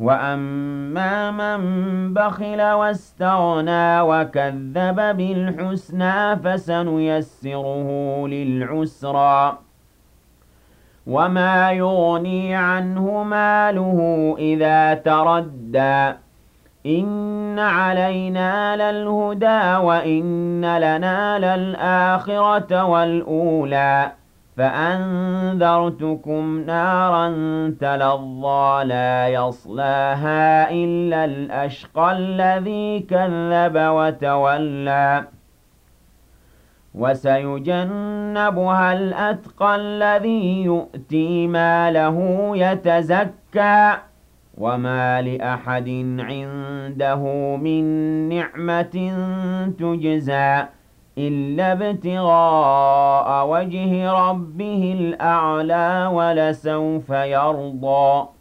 وأما من بخل واستغنى وكذب بالحسنى فسنيسره للعسرى وما يغني عنه ماله إذا تردى إن علينا للهدى وإن لنا للآخرة والأولى فأنذرتكم نارا تلظى لا يصلاها إلا الأشقى الذي كذب وتولى. وسيجنبها الأتقى الذي يؤتي ماله يتزكى. وما لأحد عنده من نعمة تجزى. إلا ابتغاء وجه ربه الأعلى ولسوف يرضى.